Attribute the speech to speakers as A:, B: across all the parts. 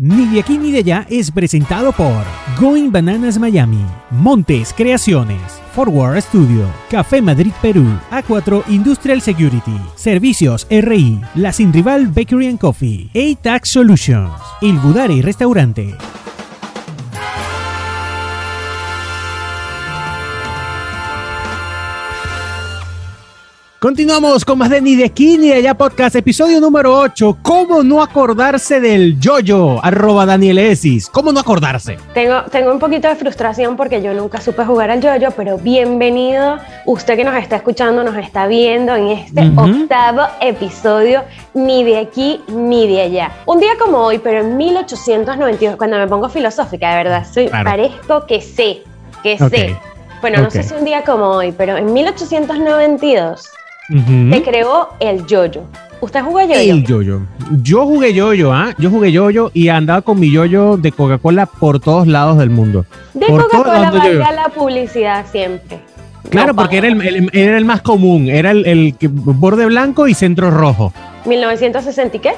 A: Ni de aquí ni de allá es presentado por Going Bananas Miami, Montes Creaciones, Forward Studio, Café Madrid Perú, A4 Industrial Security, Servicios RI, La Sin Rival Bakery and Coffee, A-Tax Solutions, Il Budari Restaurante. Continuamos con más de Ni de aquí ni de allá podcast, episodio número 8. ¿Cómo no acordarse del yoyo? Arroba Daniel Esis. ¿Cómo no acordarse?
B: Tengo, tengo un poquito de frustración porque yo nunca supe jugar al yoyo, pero bienvenido. Usted que nos está escuchando, nos está viendo en este octavo episodio, ni de aquí ni de allá. Un día como hoy, pero en 1892, cuando me pongo filosófica, de verdad, soy, parezco que sé, que sé. Bueno, no sé si un día como hoy, pero en 1892 se creó el yoyo. ¿Usted jugó yoyo?
A: El yoyo. Yo jugué yoyo, ¿ah? Yo jugué yoyo y andaba con mi yoyo de Coca-Cola por todos lados del mundo.
B: De Coca-Cola valía la publicidad siempre.
A: Claro, porque era el, era el, más común, era el, borde blanco y centro rojo.
B: ¿1960 y qué?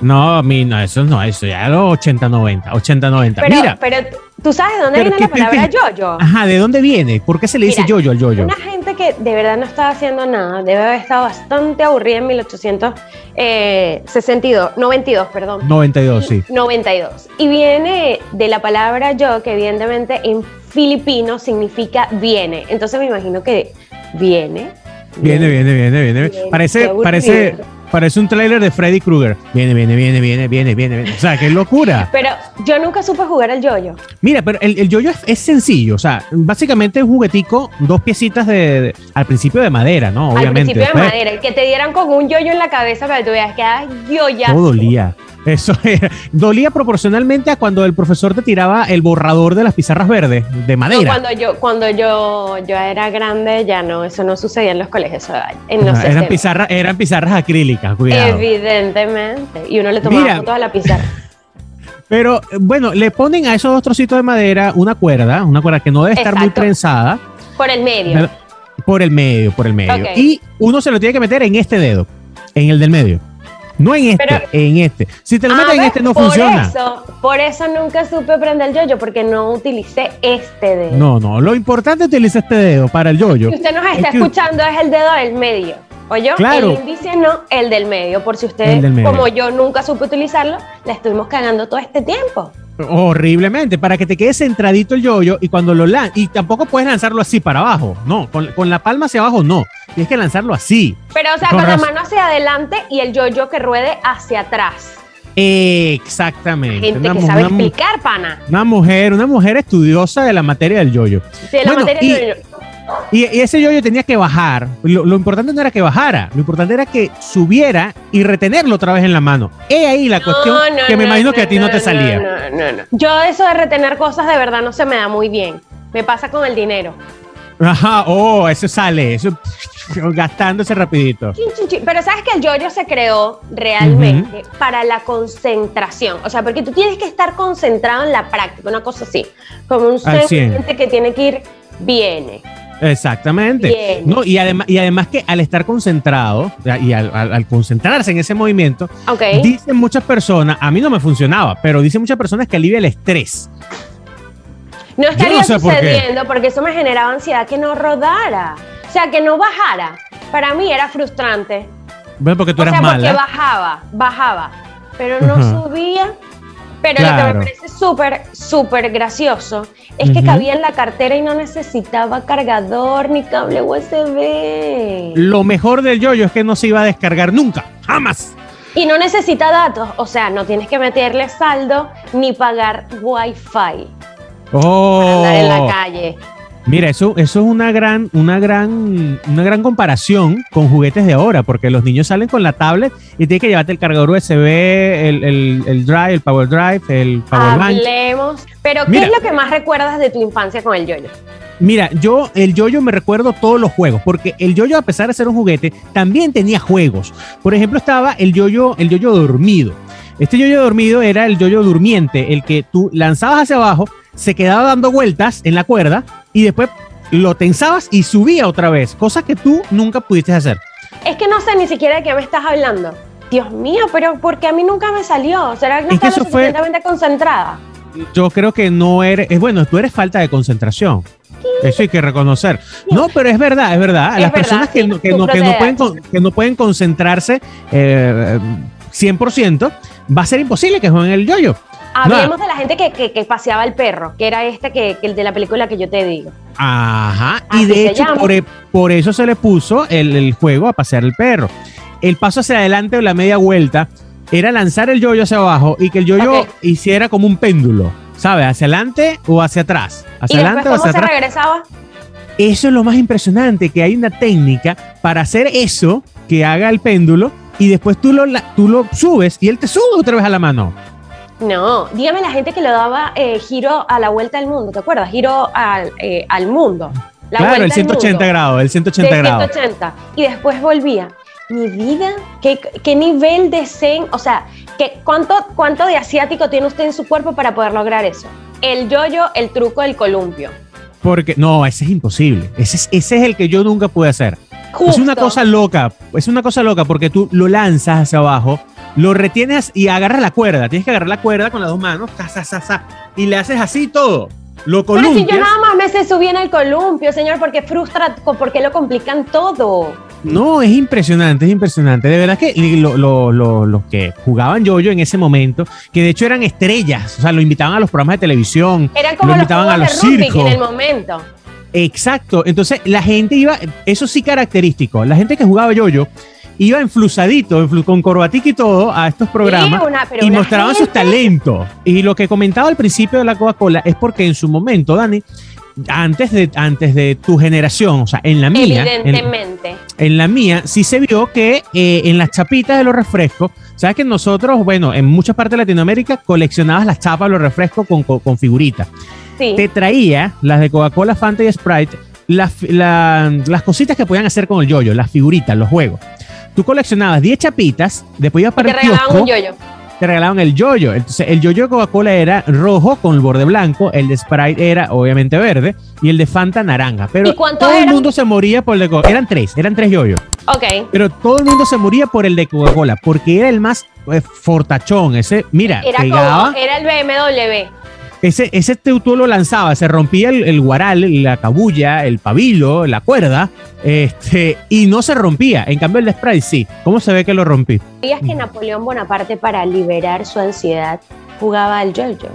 A: No, mi, no, eso no, eso ya los 80, 90, 80, 90.
B: Pero,
A: Mira.
B: Pero ¿Tú sabes de dónde viene la palabra yoyo?
A: Ajá, ¿de dónde viene? ¿Por qué se le dice yoyo al yoyo?
B: Una que de verdad no estaba haciendo nada, debe haber estado bastante aburrida en 1862, 92, eh, perdón.
A: 92, sí.
B: 92. Y viene de la palabra yo, que evidentemente en filipino significa viene. Entonces me imagino que viene.
A: Viene, viene, viene, viene. viene. Parece, parece Parece un tráiler de Freddy Krueger. Viene, viene, viene, viene, viene, viene. O sea, qué locura.
B: Pero yo nunca supe jugar al yoyo.
A: Mira, pero el, el yoyo es, sencillo. O sea, básicamente es un juguetico, dos piecitas de, al principio de madera, ¿no? Obviamente. Al
B: principio de madera. Y que te dieran con un yoyo en la cabeza para que tú veas que ah, yo ya.
A: Todo dolía. Eso era. dolía proporcionalmente a cuando el profesor te tiraba el borrador de las pizarras verdes de madera.
B: cuando yo cuando yo, yo era grande ya no, eso no sucedía en los colegios. En
A: eran, pizarras, eran pizarras acrílicas, cuidado.
B: Evidentemente. Y uno le tomaba fotos a la pizarra.
A: Pero bueno, le ponen a esos dos trocitos de madera una cuerda, una cuerda que no debe estar muy trenzada.
B: Por el medio.
A: Por el medio, por el medio. Y uno se lo tiene que meter en este dedo, en el del medio. No en este, en este. Si te lo metes en este no
B: por
A: funciona.
B: Eso, por eso nunca supe prender el yoyo, porque no utilicé este dedo.
A: No, no, lo importante es utilizar este dedo para el yoyo.
B: Si usted nos está escuchando es el dedo del medio. O yo,
A: claro.
B: el índice no, el del medio. Por si usted, como yo nunca supe utilizarlo, le estuvimos cagando todo este tiempo.
A: Horriblemente, para que te quede centradito el yoyo y cuando lo lanzas, y tampoco puedes lanzarlo así para abajo, no, con, la palma hacia abajo no, tienes que lanzarlo así.
B: Pero o sea, con, la mano hacia adelante y el yoyo que ruede hacia atrás.
A: Exactamente.
B: Gente que sabe explicar, pana.
A: Una mujer, una mujer estudiosa de la materia del yoyo.
B: De la materia del yoyo.
A: Y, ese yoyo tenía que bajar. Lo, importante no era que bajara, lo importante era que subiera y retenerlo otra vez en la mano. He ahí la cuestión que me imagino que a ti no, te salía.
B: No, no, Yo eso de retener cosas de verdad no se me da muy bien. Me pasa con el dinero.
A: Ajá, oh, eso sale, eso gastándose rapidito.
B: Pero sabes que el yoyo se creó realmente para la concentración. O sea, porque tú tienes que estar concentrado en la práctica, una cosa así. Como un ser que tiene que ir, viene,
A: Exactamente. No, y, además, y además que al estar concentrado y al, concentrarse en ese movimiento, dicen muchas personas, a mí no me funcionaba, pero dicen muchas personas que alivia el estrés.
B: No estaría sucediendo porque eso me generaba ansiedad que no rodara. O sea, que no bajara. Para mí era frustrante.
A: Bueno, porque tú
B: o
A: eras
B: sea,
A: Porque
B: bajaba, bajaba, pero no subía pero lo que me parece súper, súper gracioso es que cabía en la cartera y no necesitaba cargador ni cable USB.
A: Lo mejor del yoyo es que no se iba a descargar nunca, jamás.
B: Y no necesita datos, o sea, no tienes que meterle saldo ni pagar wifi.
A: Oh.
B: Para andar en la calle.
A: Mira, eso, eso es una gran, una, gran, una gran comparación con juguetes de ahora, porque los niños salen con la tablet y tienen que llevarte el cargador USB, el, el, drive, el power drive, el power
B: Hablemos. Pero, ¿qué es lo que más recuerdas de tu infancia con el yoyo?
A: Mira, yo el yoyo me recuerdo todos los juegos, porque el yoyo a pesar de ser un juguete, también tenía juegos. Por ejemplo, estaba el yoyo, el yoyo dormido. Este yoyo dormido era el yoyo durmiente, el que tú lanzabas hacia abajo, se quedaba dando vueltas en la cuerda y después lo tensabas y subía otra vez, cosa que tú nunca pudiste hacer.
B: Es que no sé ni siquiera de qué me estás hablando. Dios mío, pero porque a mí nunca me salió? ¿Será que no
A: Es
B: estaba
A: fue-
B: concentrada?
A: Yo creo que no eres, es bueno, tú eres falta de concentración. Eso hay que reconocer. No, pero es verdad, es verdad.
B: Es
A: Las
B: verdad,
A: personas que,
B: sí,
A: no, que, no, que, no pueden, que no pueden concentrarse eh, 100%, va a ser imposible que jueguen el yoyo.
B: Hablemos de la gente que, que, que paseaba el perro, que era este que, que el de la película que yo te digo.
A: Ajá.
B: Así
A: Y de hecho, por, e- por eso se le puso el, el juego a pasear el perro. El paso hacia adelante o la media vuelta era lanzar el yoyo hacia abajo y que el yoyo
B: Ok.
A: hiciera como un péndulo, ¿sabes? Hacia adelante o hacia atrás. Hacia
B: ¿Y después
A: adelante o
B: cómo
A: hacia
B: se
A: atrás.
B: regresaba?
A: Eso es lo más impresionante, que hay una técnica para hacer eso, que haga el péndulo, y después tú lo, tú lo subes y él te sube otra vez a la mano.
B: No, dígame la gente que le daba eh, giro a la vuelta del mundo, ¿te acuerdas? Giro al, eh, al mundo. La
A: claro, el
B: al
A: 180
B: mundo.
A: grados, el 180
B: de
A: grados.
B: 180 y después volvía. Mi vida, ¿qué, qué nivel de zen, o sea, ¿qué, cuánto, ¿cuánto de asiático tiene usted en su cuerpo para poder lograr eso? El yoyo, el truco del columpio.
A: Porque, no, ese es imposible. Ese es, ese es el que yo nunca pude hacer. Es una
B: Justo.
A: cosa loca, es una cosa loca porque tú lo lanzas hacia abajo, lo retienes y agarras la cuerda. Tienes que agarrar la cuerda con las dos manos, ta, sa, sa, sa, y le haces así todo. Lo
B: Pero si
A: columpias.
B: yo nada más me sé subir en el columpio, señor, porque frustra, porque lo complican todo.
A: No, es impresionante, es impresionante. De verdad que lo- lo- lo- los que jugaban yoyo en ese momento, que de hecho eran estrellas, o sea, lo invitaban a los programas de televisión,
B: Eran como
A: lo
B: los
A: invitaban a los
B: de rugby
A: circos.
B: en el momento.
A: Exacto. Entonces, la gente iba, eso sí característico, la gente que jugaba yoyo iba enflusadito, enflu- con corbatica y todo a estos programas
B: Sí, una- pero
A: y mostraban sus
B: gente-
A: talentos. Y lo que comentaba al principio de la Coca-Cola es porque en su momento, Dani, antes de, antes de tu generación, o sea, en la mía, en,
B: Evidentemente.
A: en la mía sí se vio que eh, en las chapitas de los refrescos, sabes que nosotros, bueno, en muchas partes de Latinoamérica coleccionabas las chapas de los refrescos con, con- con figuritas.
B: Sí.
A: Te traía las de Coca-Cola, Fanta y Sprite, las, la- las cositas que podían hacer con el yoyo, las figuritas, los juegos. Tú coleccionabas 10 chapitas, después ibas para
B: te
A: el
B: regalaban
A: kiosco,
B: un yoyo.
A: te regalaban el yoyo. Entonces, el yoyo de Coca-Cola era rojo con el borde blanco, el de Sprite era obviamente verde y el de Fanta naranja. Pero
B: ¿Y cuántos
A: todo el mundo se moría por el de Coca. Eran tres, eran tres yoyos.
B: Ok.
A: Pero todo el mundo se moría por el de Coca-Cola, porque era el más eh, fortachón. Ese, mira,
B: Era
A: pegaba.
B: como, era el BMW.
A: Ese, ese tú, lo lanzabas, se rompía el, el guaral, la cabulla, el pabilo, la cuerda, este, y no se rompía. En cambio, el de Sprite sí. ¿Cómo se ve que lo rompí?
B: ¿Sabías que Napoleón Bonaparte, para liberar su ansiedad, jugaba al yo-yo?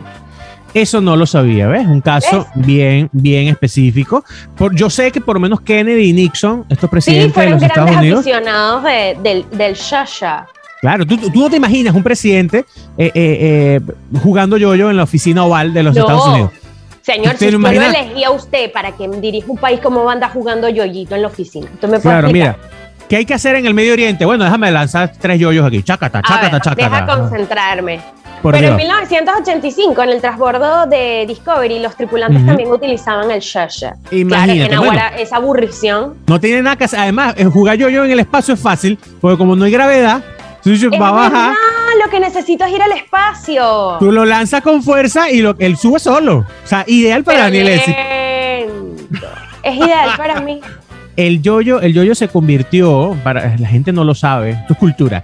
A: Eso no lo sabía, ¿ves? Un caso bien, bien específico. Por, yo sé que por lo menos Kennedy y Nixon, estos
B: Sí,
A: presidentes de los Estados
B: grandes
A: Unidos,
B: aficionados de- del, del Shasha.
A: Claro, tú, tú no te imaginas un presidente eh, eh, eh, jugando yo-yo en la oficina oval de los
B: No.
A: Estados Unidos.
B: Señor,
A: ¿Usted
B: si yo lo elegí a usted para que dirija un país como anda jugando yoyito en la oficina. ¿Tú me puedes
A: Claro,
B: explicar?
A: mira. ¿Qué hay que hacer en el Medio Oriente? Bueno, déjame lanzar tres yoyos aquí. Chácata, chácata,
B: ver,
A: chácata.
B: deja concentrarme.
A: Por
B: Pero en
A: Dios.
B: 1985, en el transbordo de Discovery, los tripulantes también utilizaban el Shasha.
A: Imagínate,
B: Claro, que
A: bueno.
B: Esa aburrición.
A: No tiene nada que hacer. Además, jugar yo-yo en el espacio es fácil, porque como no hay gravedad,
B: Es
A: va
B: verdad, lo que necesito es ir al espacio.
A: tú lo lanzas con fuerza y lo, él sube solo. O sea, ideal para Daniel.
B: Es ideal para mí.
A: El yoyo, el yoyo se convirtió, para la gente no lo sabe, esto es cultura,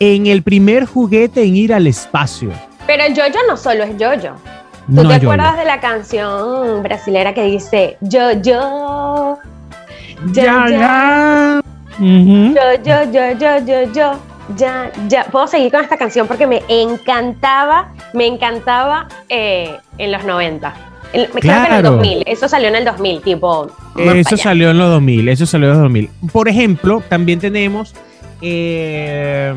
A: en el primer juguete en ir al espacio.
B: Pero el yo-yo no solo es yo-yo. ¿Tú
A: No
B: te acuerdas de la canción brasilera que dice yo-yo?
A: Ya, ya. Ujú.
B: Yo, yo, yo, yo, yo, yo, ya, ya. Puedo seguir con esta canción porque me encantaba, me encantaba eh, en los 90. En- me creo que en el
A: Claro.
B: 2000. Eso salió en el 2000, tipo. para
A: Eso salió en los 2000, eso salió en los 2000. Por ejemplo, también tenemos eh,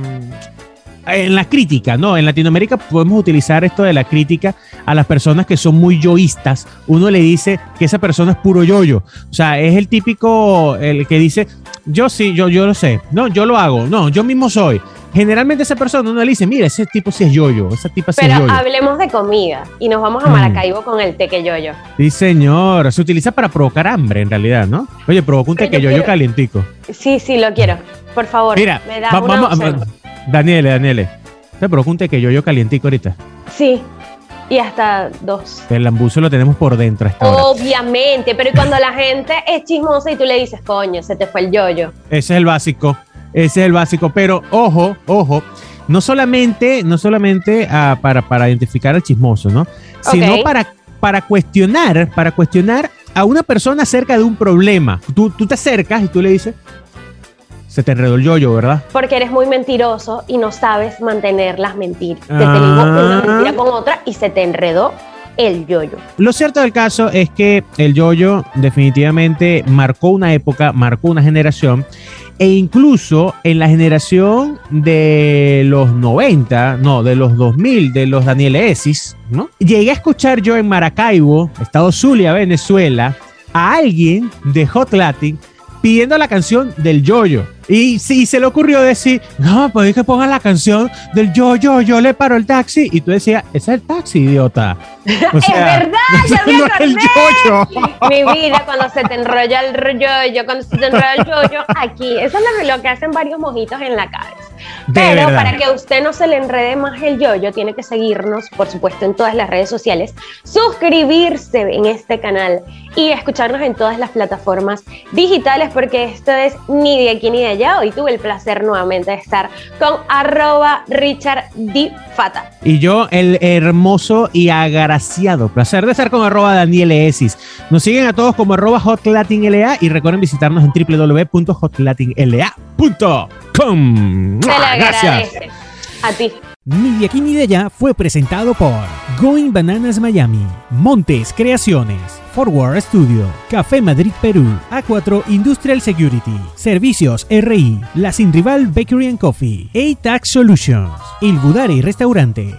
A: en la crítica, ¿no? En Latinoamérica podemos utilizar esto de la crítica a las personas que son muy yoístas. Uno le dice que esa persona es puro yoyo. O sea, es el típico, el que dice, yo sí, yo, yo lo sé. No, yo lo hago. No, yo mismo soy. Generalmente esa persona uno le dice, mira, ese tipo sí es yoyo, esa tipa sí es
B: Pero
A: yoyo.
B: hablemos de comida y nos vamos a
A: Mm.
B: Maracaibo con el teque yo-yo.
A: Sí, señor. Se utiliza para provocar hambre, en realidad, ¿no? Oye, provoca un
B: Pero yo
A: tequeyoyo
B: quiero-
A: calientico.
B: Sí, sí, lo quiero. Por favor,
A: Mira,
B: me da
A: va-
B: una
A: vamos. Daniele, Daniele. Te provoca un tequeyoyo calientico ahorita.
B: Sí, y hasta dos.
A: El lambuzo lo tenemos por dentro a esta hora.
B: Obviamente, pero cuando la gente es chismosa y tú le dices, coño, se te fue el yoyo.
A: Ese es el básico. Ese es el básico. Pero ojo, ojo, no solamente, no solamente ah, para, para identificar al chismoso, ¿no? Sino para, para cuestionar, para cuestionar a una persona acerca de un problema. Tú, tú te acercas y tú le dices, se te enredó el yoyo, ¿verdad?
B: Porque eres muy mentiroso y no sabes mantener las mentiras. Te digo una ah. mentira con otra y se te enredó el yoyo.
A: Lo cierto del caso es que el yoyo definitivamente marcó una época, marcó una generación e incluso en la generación de los 90, no, de los 2000, de los Daniel Esis, ¿no? Llegué a escuchar yo en Maracaibo, Estado Zulia, Venezuela, a alguien de Hot Latin pidiendo la canción del yoyo. Y si se le ocurrió decir, no, pues que pongan la canción del yo, yo, yo le paro el taxi. Y tú decías, ese es el taxi, idiota.
B: es verdad, ya me no el yo, yo. Mi vida, cuando se te enrolla el yo, cuando se te enrolla el yo, yo, aquí. Eso es lo que hacen varios mojitos en la cabeza. Pero para que usted no se le enrede más el yoyo, tiene que seguirnos, por supuesto, en todas las redes sociales, suscribirse en este canal y escucharnos en todas las plataformas digitales, porque esto es ni de aquí ni de allá. Hoy tuve el placer nuevamente de estar con arroba Richard Fata.
A: Y yo, el hermoso y agraciado placer de estar con arroba Daniel Esis. Nos siguen a todos como arroba hotlatinla y recuerden visitarnos en www.hotlatinla.com.
B: Gracias. A ti.
C: Ni de aquí ni de allá fue presentado por Going Bananas Miami, Montes Creaciones, Forward Studio, Café Madrid Perú, A4 Industrial Security, Servicios RI, La Sin Rival Bakery and Coffee, A-Tax Solutions, Il Budari Restaurante.